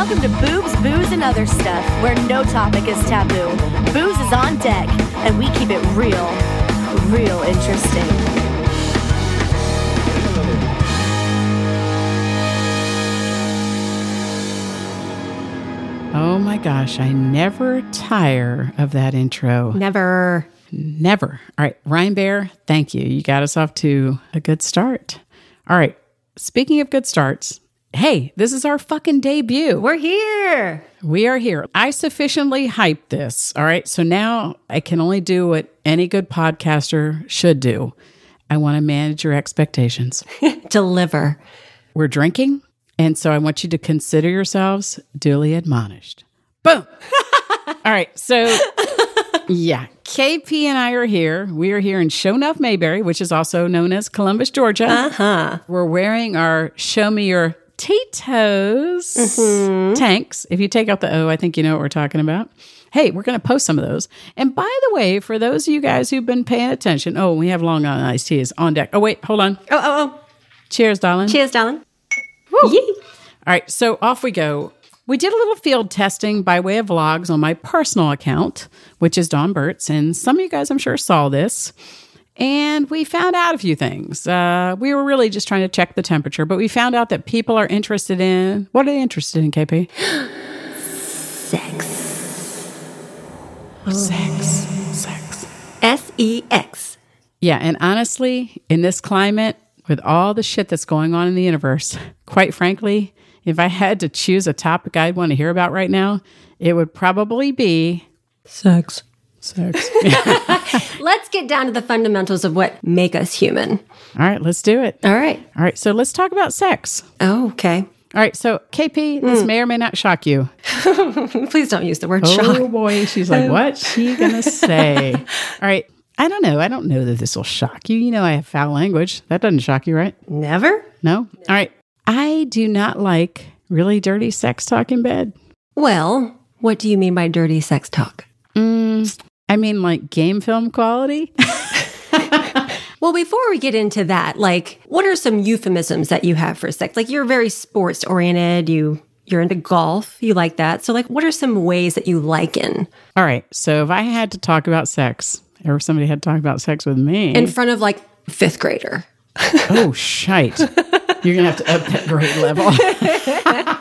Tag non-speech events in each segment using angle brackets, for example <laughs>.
Welcome to Boobs, Booze, and Other Stuff, where no topic is taboo. Booze is on deck, and we keep it real, real interesting. Oh my gosh, I never tire of that intro. Never. Never. All right, Ryan Bear, thank you. You got us off to a good start. All right, speaking of good starts, hey, this is our fucking debut. We're here. We are here. I sufficiently hyped this. All right, so now I can only do what any good podcaster should do. I want to manage your expectations. <laughs> Deliver. We're drinking, and so I want you to consider yourselves duly admonished. Boom. <laughs> All right, so yeah, KP and I are here. We are here in Shonuff, Mayberry, which is also known as Columbus, Georgia. Uh huh. We're wearing our Show Me Your Tito's mm-hmm. tanks. If you take out the O, I think you know what we're talking about. Hey, we're going to post some of those. And by the way, for those of you guys who've been paying attention, oh, we have Long Island iced teas on deck. Oh, wait, hold on. Oh, oh, oh. Cheers, darling. Cheers, darling. Yee. All right, so off we go. We did a little field testing by way of vlogs on my personal account, which is Don Burtz, and some of you guys, I'm sure, saw this. And we found out a few things. Uh, we were really just trying to check the temperature, but we found out that people are interested in what are they interested in, KP? Sex. Sex. Sex. S E X. Yeah, and honestly, in this climate, with all the shit that's going on in the universe, quite frankly, if I had to choose a topic I'd want to hear about right now, it would probably be Sex. Sex. <laughs> <laughs> Let's get down to the fundamentals of what make us human. All right, let's do it. All right. All right, so let's talk about sex. Oh, okay. All right, so KP, this hmm. may or may not shock you. <laughs> Please don't use the word Oh shock. boy, she's like, um, what's she gonna say? All right, I don't know. I don't know that this will shock you. You know, I have foul language. That doesn't shock you, right? Never? No. All right, I do not like really dirty sex talk in bed. Well, what do you mean by dirty sex talk? Mm, I mean, like game film quality. <laughs> Well, before we get into that, like, what are some euphemisms that you have for sex? Like, you're very sports oriented. You you're into golf. You like that. So, like, what are some ways that you liken All right, so if I had to talk about sex, or if somebody had to talk about sex with me, in front of like fifth grader? Oh, shite. <laughs> You're going to have to up that grade level.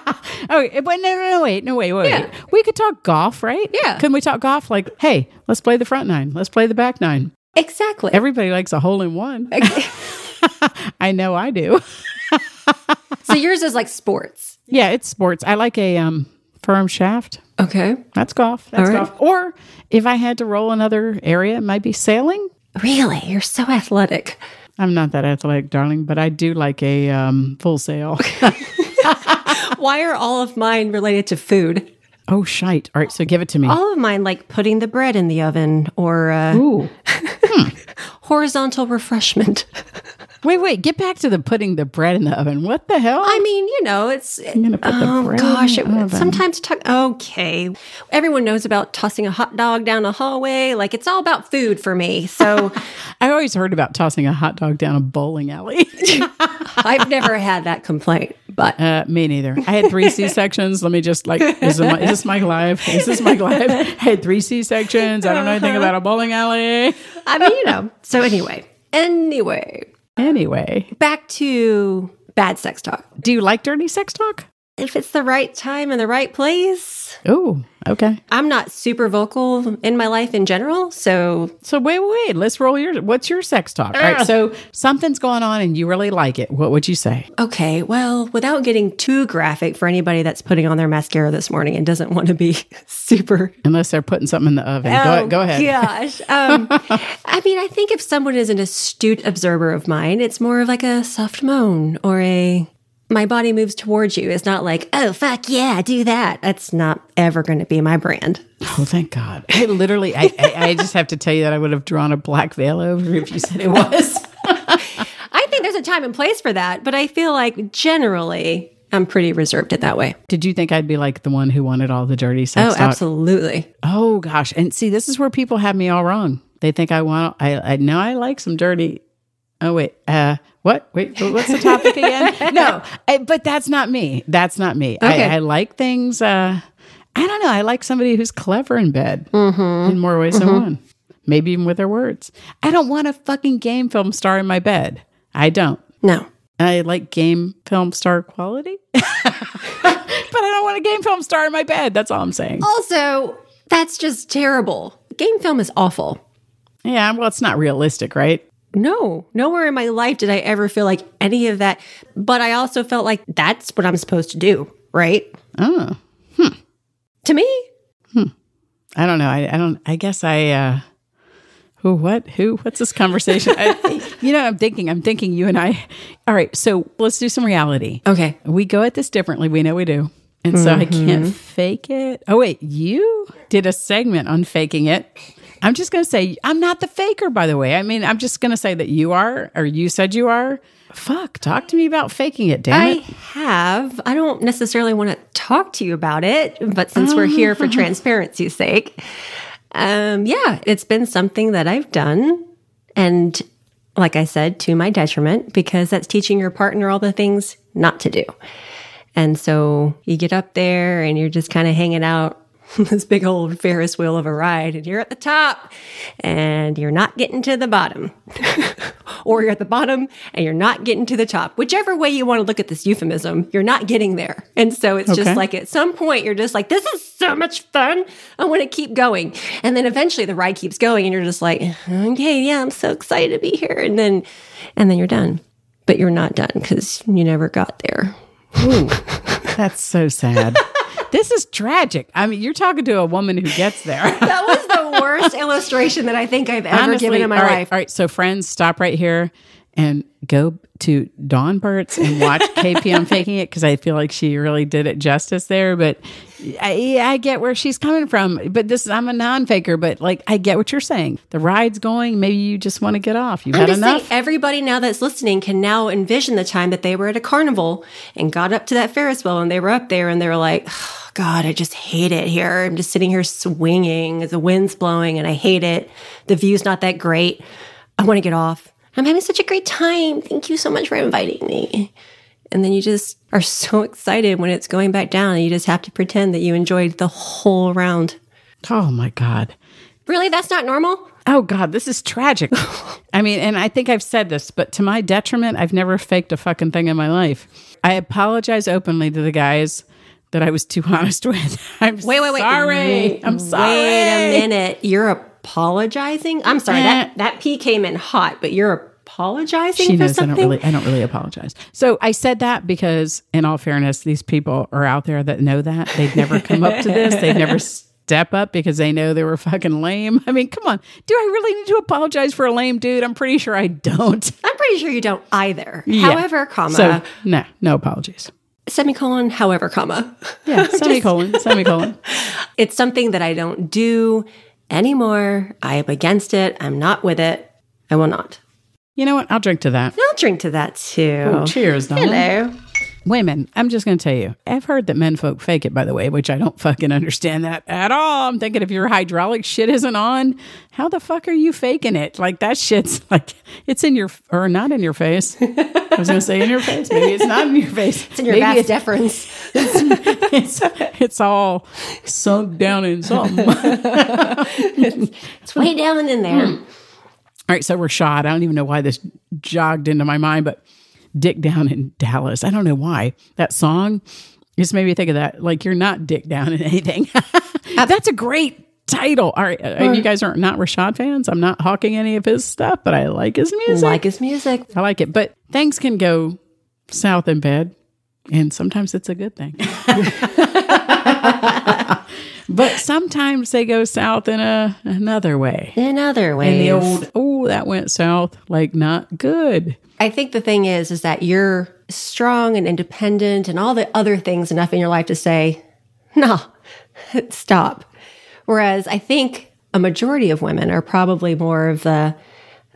<laughs> <laughs> oh, but no, no, no, wait, no, wait, wait. Yeah. We could talk golf, right? Yeah. Can we talk golf? Like, hey, let's play the front nine. Let's play the back nine. Exactly. Everybody likes a hole in one. <laughs> I know I do. <laughs> so yours is like sports. Yeah, it's sports. I like a um, firm shaft. Okay. That's golf. That's right. golf. Or if I had to roll another area, it might be sailing. Really? You're so athletic. I'm not that athletic, darling, but I do like a um, full sail. Why are all of mine related to food? oh, shite. All right, so give it to me. All of mine like putting the bread in the oven or uh, Ooh. <laughs> horizontal refreshment. <laughs> Wait, wait, get back to the putting the bread in the oven. What the hell? I mean, you know, it's I'm gonna put the oh bread gosh, in it, oven. sometimes talk, okay. Everyone knows about tossing a hot dog down a hallway. Like it's all about food for me. So <laughs> I always heard about tossing a hot dog down a bowling alley. I've never had that complaint, but uh, me neither. I had three C <laughs> sections. Let me just like, is, my, is this my life? Is this my life? I had three C sections. I don't know anything about a bowling alley. I mean, you know. So anyway, anyway, Anyway, back to bad sex talk. do you like dirty sex talk? If it's the right time and the right place, Oh, okay. I'm not super vocal in my life in general. So So wait, wait. Let's roll your. What's your sex talk? All right. So something's going on and you really like it. What would you say? Okay, well, without getting too graphic for anybody that's putting on their mascara this morning and doesn't want to be <laughs> super. Unless they're putting something in the oven. Oh, go, go ahead. Gosh. <laughs> Um, I mean, I think if someone is an astute observer of mine, it's more of like a soft moan or a my body moves towards you. It's not like, oh, fuck yeah, do that. That's not ever going to be my brand. Oh, thank God. <laughs> I literally, I, I, I just have to tell you that I would have drawn a black veil over if you said it was. <laughs> I think there's a time and place for that, but I feel like generally I'm pretty reserved it that way. Did you think I'd be like the one who wanted all the dirty sex Oh, talk? absolutely. Oh gosh, and see, this is where people have me all wrong. They think I want. I, I know I like some dirty. Oh wait, uh, what? Wait, what's the <laughs> topic again? no, <laughs> I, but that's not me. That's not me. Okay. I, I like things. Uh, I don't know. I like somebody who's clever in bed in more ways than one. Maybe even with their words. I don't want a fucking game film star in my bed. I don't. No. I like game film star quality, <laughs> but I don't want a game film star in my bed. That's all I'm saying. Also, that's just terrible. Game film is awful. Yeah, well, it's not realistic, right? No, nowhere in my life did I ever feel like any of that. But I also felt like that's what I'm supposed to do, right? Oh, hmm. To me, hmm. I don't know. I, I don't. I guess I. uh Who? What? Who? What's this conversation? I, <laughs> you know, I'm thinking. I'm thinking. You and I. All right. So let's do some reality. okay. We go at this differently. We know we do. And so I can't mm-hmm. fake it. Oh, wait. You did a segment on faking it. I'm just going to say, I'm not the faker, by the way. I mean, I'm just going to say that you are, or you said you are. Fuck. Talk to me about faking it, damn I it. have. I don't necessarily want to talk to you about it, but since we're here for transparency's sake, um, yeah, it's been something that I've done. And like I said, to my detriment, because that's teaching your partner all the things not to do. And so you get up there and you're just kind of hanging out <laughs> this big old Ferris wheel of a ride, and you're at the top and you're not getting to the bottom. <laughs> or you're at the bottom and you're not getting to the top. Whichever way you want to look at this euphemism, you're not getting there. And so it's Okay. just like at some point you're just like, this is so much fun. I want to keep going. And then eventually the ride keeps going and you're just like, okay, yeah, I'm so excited to be here. And then and then you're done. But you're not done because you never got there. That's so sad. <laughs> this is tragic. I mean, you're talking to a woman who gets there. <laughs> That was the worst illustration that I think I've ever Honestly, given in my all right, life. All right, so friends, stop right here and go to Dawn Burt's and watch <laughs> KPM faking it because I feel like she really did it justice there. But I, I get where she's coming from. But this, I'm a non-faker, but like I get what you're saying. The ride's going. Maybe you just want to get off. You've I'm had enough. saying, everybody now that's listening can now envision the time that they were at a carnival and got up to that Ferris wheel and they were up there and they were like, "Oh, God, I just hate it here. I'm just sitting here swinging. The wind's blowing and I hate it. The view's not that great. I want to get off. I'm having such a great time. Thank you so much for inviting me. And then you just are so <laughs> excited when it's going back down and you just have to pretend that you enjoyed the whole round. oh my god. Really? That's not normal? Oh God, this is tragic. <laughs> I mean, and I think I've said this, but to my detriment, I've never faked a fucking thing in my life. I apologize openly to the guys that I was too <laughs> honest with. I'm Wait, wait, wait. sorry. I'm sorry. Wait a minute. You're apologizing? I'm sorry. Eh. That that pee came in hot, but you're apologizing She for knows I something? don't really I don't really apologize. So I said that because in all fairness, these people are out there that know that. They've never come up to this. They've never <laughs> step up because they know they were fucking lame. I mean, come on. Do I really need to apologize for a lame dude? I'm pretty sure I don't. <laughs> I'm pretty sure you don't either. Yeah. However, comma, So no, no apologies. semicolon, however, comma. Yeah, <laughs> semicolon, semicolon. It's something that I don't do anymore. I am against it. I'm not with it. I will not. You know what? I'll drink to that. I'll drink to that too. Cheers, Dawn. Hello. Women, I'm just going to tell you. I've heard that men folk fake it, by the way, which I don't fucking understand that at all. I'm thinking if your hydraulic shit isn't on, how the fuck are you faking it? Like that shit's like it's in your or not in your face. I was going to say in your face. Maybe it's not in your face. It's in your Maybe vast it's, deference. <laughs> it's it's all sunk down in something. all It's way down in there. All right, so we're shot. I don't even know why this jogged into my mind, but Dick Down in Dallas. I don't know why that song just made me think of that. Like you're not Dick Down in anything. <laughs> That's a great title. All right, uh, you guys are not Rashad fans. I'm not hawking any of his stuff, but I like his music. Like his music. I like it. But things can go south in bed, and sometimes it's a good thing. <laughs> but sometimes they go south in a another way. In other ways. the old, oh, that went south, like not good. I think the thing is, is that you're strong and independent and all the other things enough in your life to say, no, <laughs> stop. Whereas I think a majority of women are probably more of the,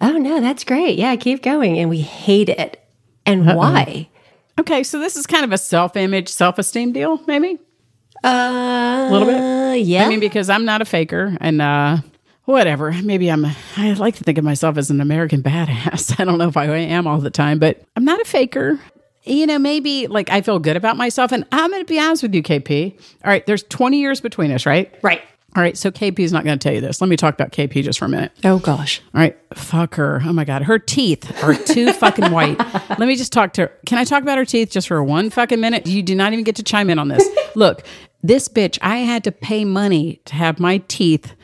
oh no, that's great. Yeah, keep going. And we hate it. And why? Okay, so this is kind of a self image, self esteem deal, maybe? Uh, A little bit? Yeah. I mean, because I'm not a faker and uh, whatever. Maybe I'm, I like to think of myself as an American badass. <laughs> I don't know if I am all the time, but I'm not a faker. You know, maybe like I feel good about myself. And I'm going to be honest with you, KP. All right, there's 20 years between us, right? Right. All right, so KP is not going to tell you this. Let me talk about KP just for a minute. Oh gosh. All right, fuck her. Oh my god, her teeth are too <laughs> fucking white. Let me just talk to her. Can I talk about her teeth just for one fucking minute? You do not even get to chime in on this. Look, this bitch, I had to pay money to have my teeth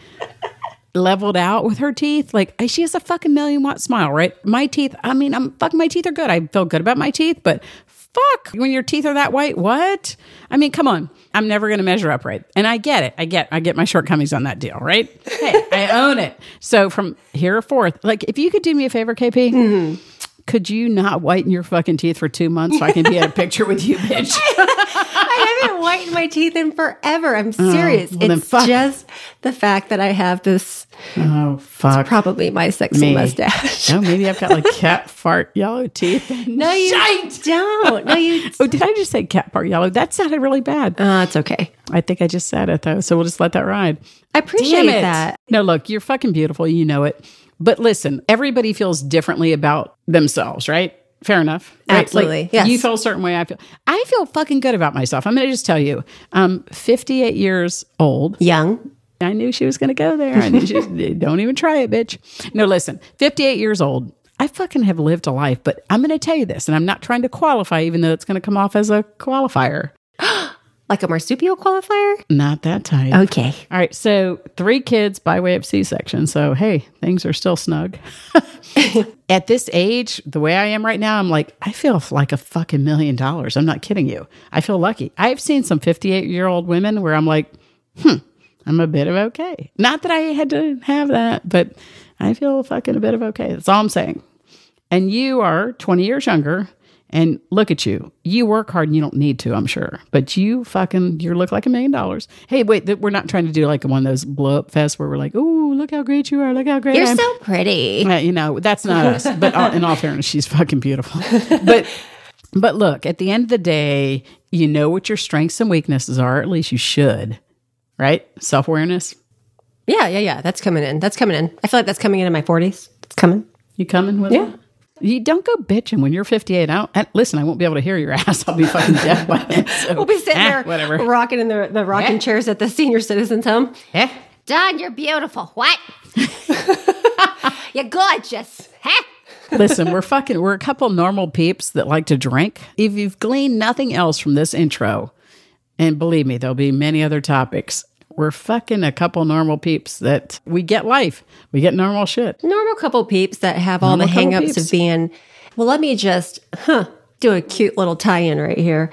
leveled out with her teeth. Like she has a fucking million watt smile, right? My teeth, I mean, I'm fucking my teeth are good. I feel good about my teeth, but fuck when your teeth are that white, what? I mean, come on. I'm never going to measure up right. And I get it. I get I get my shortcomings on that deal, right? Hey, I own it. So from here forth, like if you could do me a favor, KP, mm-hmm. Could you not whiten your fucking teeth for 2 months so I can be in a <laughs> picture with you, bitch? <laughs> I haven't whitened my teeth in forever. I'm serious. Oh, well it's just the fact that I have this oh fuck. probably my sexy Me. mustache. Oh, maybe I've got like <laughs> cat fart yellow teeth. No, you don't. No, you. Oh, did I just say cat fart yellow? That sounded really bad. Uh, it's okay. I think I just said it though, so we'll just let that ride. I appreciate that. No, look, you're fucking beautiful. You know it. But listen, everybody feels differently about themselves, right? Fair enough. Right? Absolutely, Like, yes. You feel a certain way. I feel. I feel fucking good about myself. I'm going to just tell you. I'm 58 years old. Young. I knew she was going to go there. I knew she was, <laughs> don't even try it, bitch. No, listen, 58 years old. I fucking have lived a life, but I'm going to tell you this, and I'm not trying to qualify, even though it's going to come off as a qualifier. <gasps> <gasps> <gasps> Like a marsupial qualifier? Not that tight. Okay. All right, so three kids by way of C section. So, hey, things are still snug. <laughs> At this age, the way I am right now, I'm like, I feel like a fucking million dollars. I'm not kidding you. I feel lucky. I've seen some 58 year old women where I'm like, hmm, I'm a bit of okay. Not that I had to have that, but I feel fucking a bit of okay. That's all I'm saying. And you are 20 years younger. And look at you. You work hard and you don't need to, I'm sure. But you fucking, you look like a million dollars. Hey, wait, th- we're not trying to do like one of those blow up fests where we're like, oh, look how great you are. Look how great You're am. so pretty. Uh, you know, that's not us. <laughs> But uh, in all fairness, she's fucking beautiful. But but look, at the end of the day, you know what your strengths and weaknesses are. At least you should, right? Self awareness. Yeah, yeah, yeah. That's coming in. That's coming in. I feel like that's coming in in my 40s. It's coming. You coming with Yeah. it? You don't go bitching when you're 58. I don't, and listen, I won't be able to hear your <laughs> ass. I'll be fucking deaf by then. <laughs> So, We'll be sitting eh, there whatever. rocking in the, the rocking Yeah. chairs at the senior citizens home. Eh? Don, you're beautiful. What? <laughs> you're gorgeous. Huh? Listen, we're fucking, we're a couple normal peeps that like to drink. If you've gleaned nothing else from this intro, and believe me, there'll be many other topics. We're fucking a couple normal peeps that we get life. We get normal shit. Normal couple peeps that have all Normal the hangups peeps. of being, well, let me just huh, do a cute little tie in right here.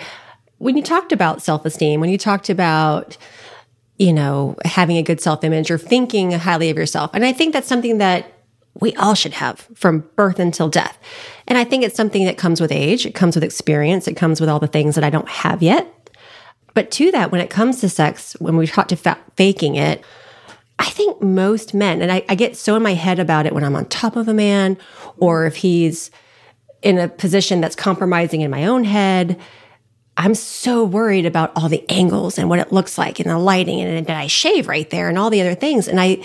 When you talked about self esteem, when you talked about, you know, having a good self image or thinking highly of yourself, and I think that's something that we all should have from birth until death. And I think it's something that comes with age, it comes with experience, it comes with all the things that I don't have yet. But to that, when it comes to sex, when we talk to fa- faking it, I think most men, and I, I get so in my head about it when I'm on top of a man or if he's in a position that's compromising in my own head. I'm so worried about all the angles and what it looks like and the lighting and did I shave right there and all the other things. And I,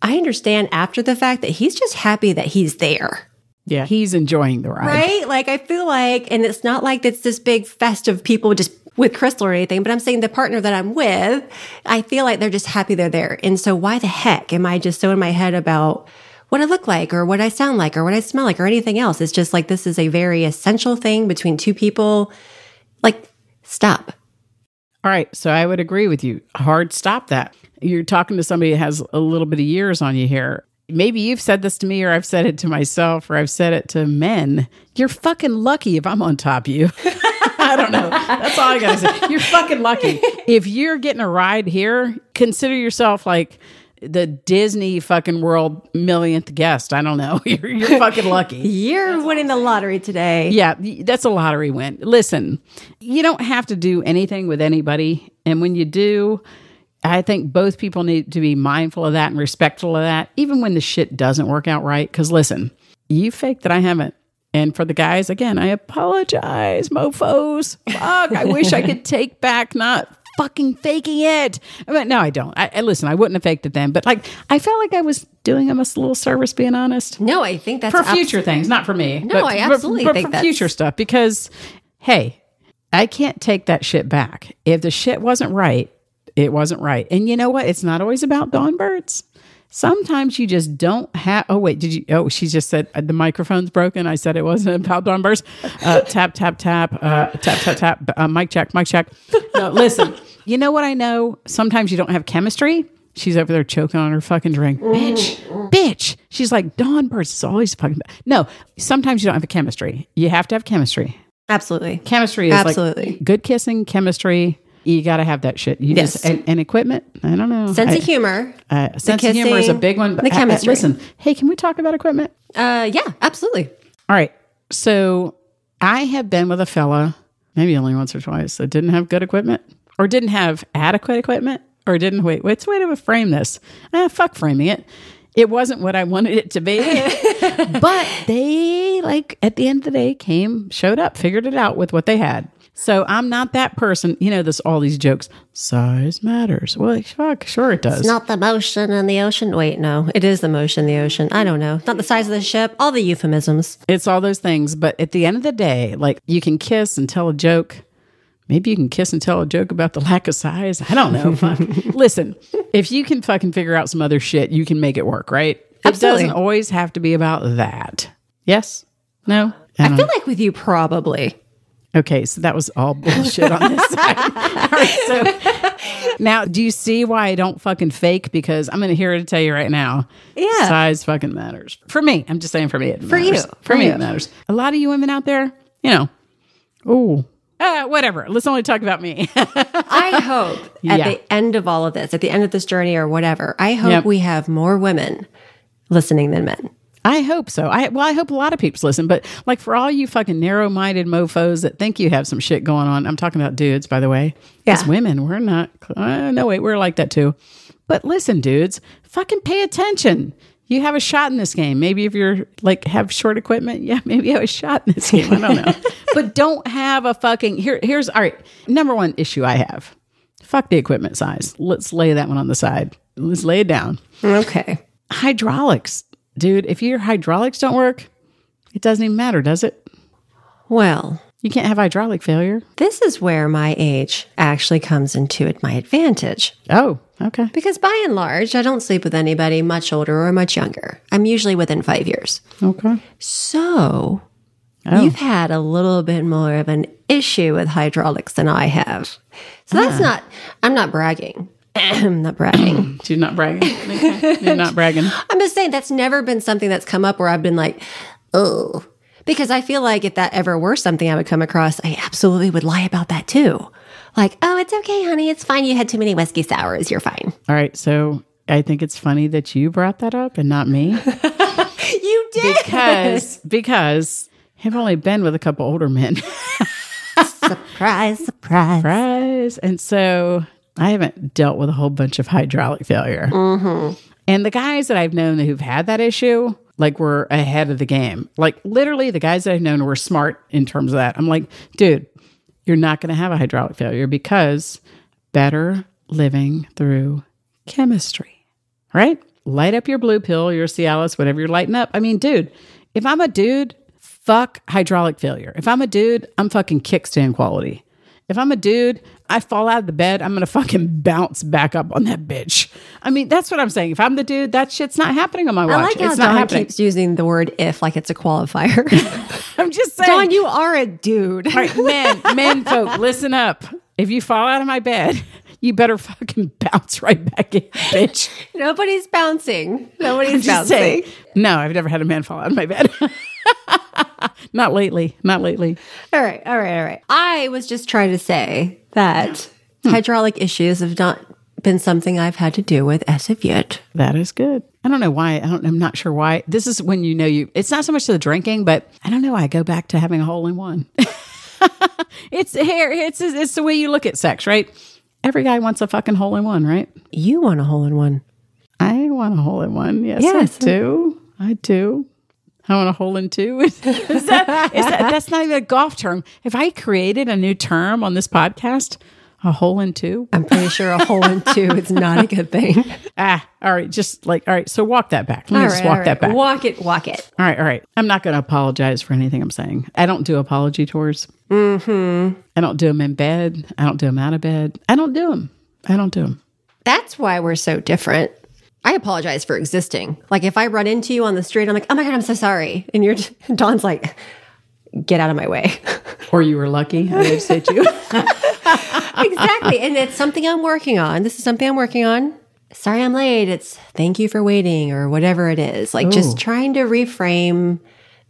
I understand after the fact that he's just happy that he's there. Yeah, he's enjoying the ride. Right? Like I feel like, and it's not like it's this big fest of people just with Crystal or anything, but I'm saying the partner that I'm with, I feel like they're just happy they're there. And so why the heck am I just so in my head about what I look like or what I sound like or what I smell like or anything else? It's just like this is a very essential thing between two people. Like, stop. All right, so I would agree with you. Hard stop that. You're talking to somebody that has a little bit of years on you here. Maybe you've said this to me, or I've said it to myself, or I've said it to men. You're fucking lucky if I'm on top of you. <laughs> I don't know. That's all I gotta say. You're fucking lucky. If you're getting a ride here, consider yourself like the Disney fucking world millionth guest. I don't know. <laughs> You're, you're fucking lucky. You're winning the lottery today. Yeah, that's a lottery win. Listen, you don't have to do anything with anybody. And when you do, I think both people need to be mindful of that and respectful of that, even when the shit doesn't work out right. Because listen, you fake that I haven't. And for the guys, again, I apologize, mofos. Fuck, I wish I could take back not fucking faking it. I mean, no, I don't. I, I listen. I wouldn't have faked it then, but like I felt like I was doing him a little service, being honest No, I think that's for abs- future things, not for me. No, I absolutely but, think for that's- future stuff because, hey, I can't take that shit back. If the shit wasn't right, it wasn't right. And you know what? It's not always about Dawn Birds. Sometimes you just don't have. Oh wait, did you? Oh, she just said uh, the microphone's broken. I said it wasn't about Dawn Birds. Uh, <laughs> tap tap tap. Uh, tap tap tap. Uh, mic check. Mic check. No, listen. You know what I know? Sometimes you don't have chemistry. She's over there choking on her fucking drink. Bitch, bitch. She's like, Dawn Birds is always fucking. No, sometimes you don't have a chemistry. You have to have chemistry. Absolutely. Chemistry is Absolutely. like good kissing, chemistry. You got to have that shit. You Yes. just, and, and equipment. I don't know. Sense I- of humor. uh, sense of humor is a big one. but the I- I- chemistry. listen, hey, can we talk about equipment? Uh, yeah, absolutely. All right. So I have been with a fella, maybe only once or twice, that didn't have good equipment or didn't have adequate equipment or didn't wait. What's the way to frame this? Ah, fuck framing it. It wasn't what I wanted it to be. <laughs> but they, like, at the end of the day, came, showed up, figured it out with what they had. So I'm not that person. You know, this all these jokes. Size matters. Well, fuck, sure it does. It's not the motion in the ocean. Wait, no, it is the motion in the ocean. I don't know. Not the size of the ship. All the euphemisms. It's all those things. But at the end of the day, like you can kiss and tell a joke. Maybe you can kiss and tell a joke about the lack of size. I don't know. Fuck. <laughs> Listen, if you can fucking figure out some other shit, you can make it work, right? It doesn't always have to be about that. Yes? No? I feel like with you, probably. Okay, so that was all bullshit on this side. <laughs> All right, so now, do you see why I don't fucking fake? Because I'm going to here to tell you right now. Yeah. size fucking matters for me. I'm just saying for me, it For matters. you. For, For me, you. it matters. A lot of you women out there, you know, oh, uh, whatever. Let's only talk about me. <laughs> I hope at Yeah. the end of all of this, at the end of this journey or whatever, I hope Yep. we have more women listening than men. I hope so. I well, I hope a lot of people listen, but like for all you fucking narrow-minded mofo's that think you have some shit going on, I'm talking about dudes, by the way. As women, we're not. Uh, no, wait, we're like that too. But listen, dudes, fucking pay attention. You have a shot in this game. Maybe if you're like have short equipment, yeah, <laughs> maybe you have a shot in this game. I don't know, <laughs> but don't have a fucking here. Here's all right. Number one issue I have: fuck the equipment size. Let's lay that one on the side. Let's lay it down Okay. hydraulics, dude. If your hydraulics don't work, it doesn't even matter, does it? Well, You can't have hydraulic failure. this is where my age actually comes into it, my advantage. Oh, okay. Because by and large, I don't sleep with anybody much older or much younger. I'm usually within five years. Okay. So Oh. you've had a little bit more of an issue with hydraulics than I have. So that's ah. not, I'm not bragging. I'm not bragging. <clears throat> You're not bragging. Okay. You're not bragging. <laughs> I'm just saying that's never been something that's come up where I've been like, oh. Because I feel like if that ever were something I would come across, I absolutely would lie about that too. Like, oh, it's okay, honey. It's fine. You had too many whiskey sours. You're fine. All right. So I think it's funny that you brought that up and not me <laughs> You did. because because I've only been with a couple older men. <laughs> surprise, surprise. Surprise. And so I haven't dealt with a whole bunch of hydraulic failure. Mm-hmm. And the guys that I've known who've had that issue, like, were ahead of the game. Like, literally, the guys that I've known were smart in terms of that. I'm like, dude, you're not going to have a hydraulic failure because better living through chemistry, right? Light up your blue pill, your Cialis, whatever you're lighting up. I mean, dude, if I'm a dude, fuck hydraulic failure. If I'm a dude, I'm fucking kickstand quality. If I'm a dude, I fall out of the bed, I'm gonna fucking bounce back up on that bitch. I mean, that's what I'm saying. If I'm the dude, that shit's not happening on my watch. I like how it's not Dawn happening. keeps using the word if like it's a qualifier. <laughs> <laughs> I'm just saying. Dawn, you are a dude. All right, men, <laughs> men folk, listen up. If you fall out of my bed, you better fucking bounce right back in, bitch. Nobody's bouncing. Nobody's bouncing. saying. No, I've never had a man fall out of my bed. <laughs> not lately. Not lately. All right, all right, all right. I was just trying to say that hmm. hydraulic issues have not been something I've had to deal with as of yet. That is good. I don't know why. I don't. I'm not sure why. This is when you know you. It's not so much the drinking, but I don't know. I go back to having a hole in one. <laughs> it's here. It's it's the way you look at sex, right? Every guy wants a fucking hole in one, right? You want a hole in one. I want a hole in one. Yes, Yes. I do. I do. I want a hole in two. <laughs> Is that, is that that's not even a golf term? If I created a new term on this podcast, A hole in two? I'm pretty sure a hole in two is not a good thing. <laughs> Ah, all right. Just like, all right. So walk that back. Let me All just right, walk all that back. Walk it, walk it. all right, all right. I'm not going to apologize for anything I'm saying. I don't do apology tours. Mm-hmm. I don't do them in bed. I don't do them out of bed. I don't do them. I don't do them. That's why we're so different. I apologize for existing. Like if I run into you on the street, I'm like, oh my God, I'm so sorry. And you're, <laughs> Dawn's like, get out of my way. <laughs> Or you were lucky. I say to you. <laughs> exactly. And it's something I'm working on. This is something I'm working on. Sorry I'm late. It's thank you for waiting or whatever it is. Like Ooh. just trying to reframe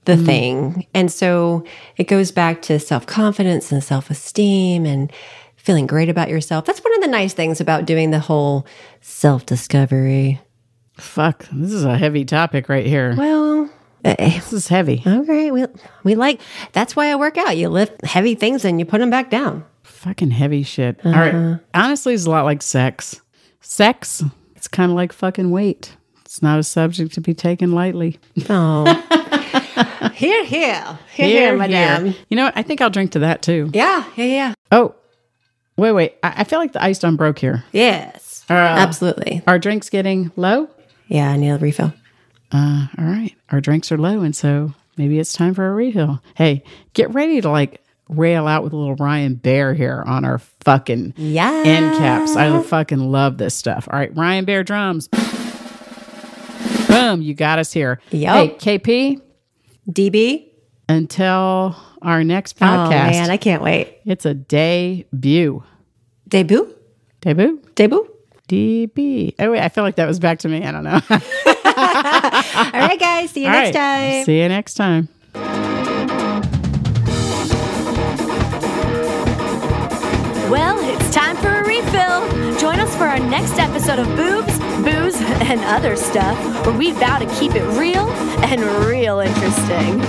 the mm. thing. And so it goes back to self confidence and self esteem and feeling great about yourself. That's one of the nice things about doing the whole self discovery. Fuck. This is a heavy topic right here. Well, eh, This is heavy. okay. We, we like, that's why I work out. You lift heavy things and you put them back down. Fucking heavy shit. All right. Honestly, it's a lot like sex. Sex, it's kind of like fucking weight. It's not a subject to be taken lightly. Oh. <laughs> here, here. Here, here, madame. You know what? I think I'll drink to that too. Yeah, yeah, yeah. Oh, wait, wait. I, I feel like the ice done broke here. Yes. Uh, Absolutely. Our drinks getting low? Yeah, I need a refill. Uh, all right. Our drinks are low, and so maybe it's time for a refill. Hey, get ready to like rail out with a little Ryan Bear here on our fucking Yeah. end caps. I fucking love this stuff. All right, Ryan Bear drums. Boom, you got us here. Yup. Hey, KP, DB. until our next podcast. Oh podcast, man, I can't wait. it's a debut. Debut? Debut? Debut? DB. Oh, wait, I feel like that was back to me. I don't know. <laughs> All right, guys. See you All next right, time. See you next time. Well, it's time for a refill. Join us for our next episode of Boobs, Booze, and Other Stuff, where we vow to keep it real and real interesting.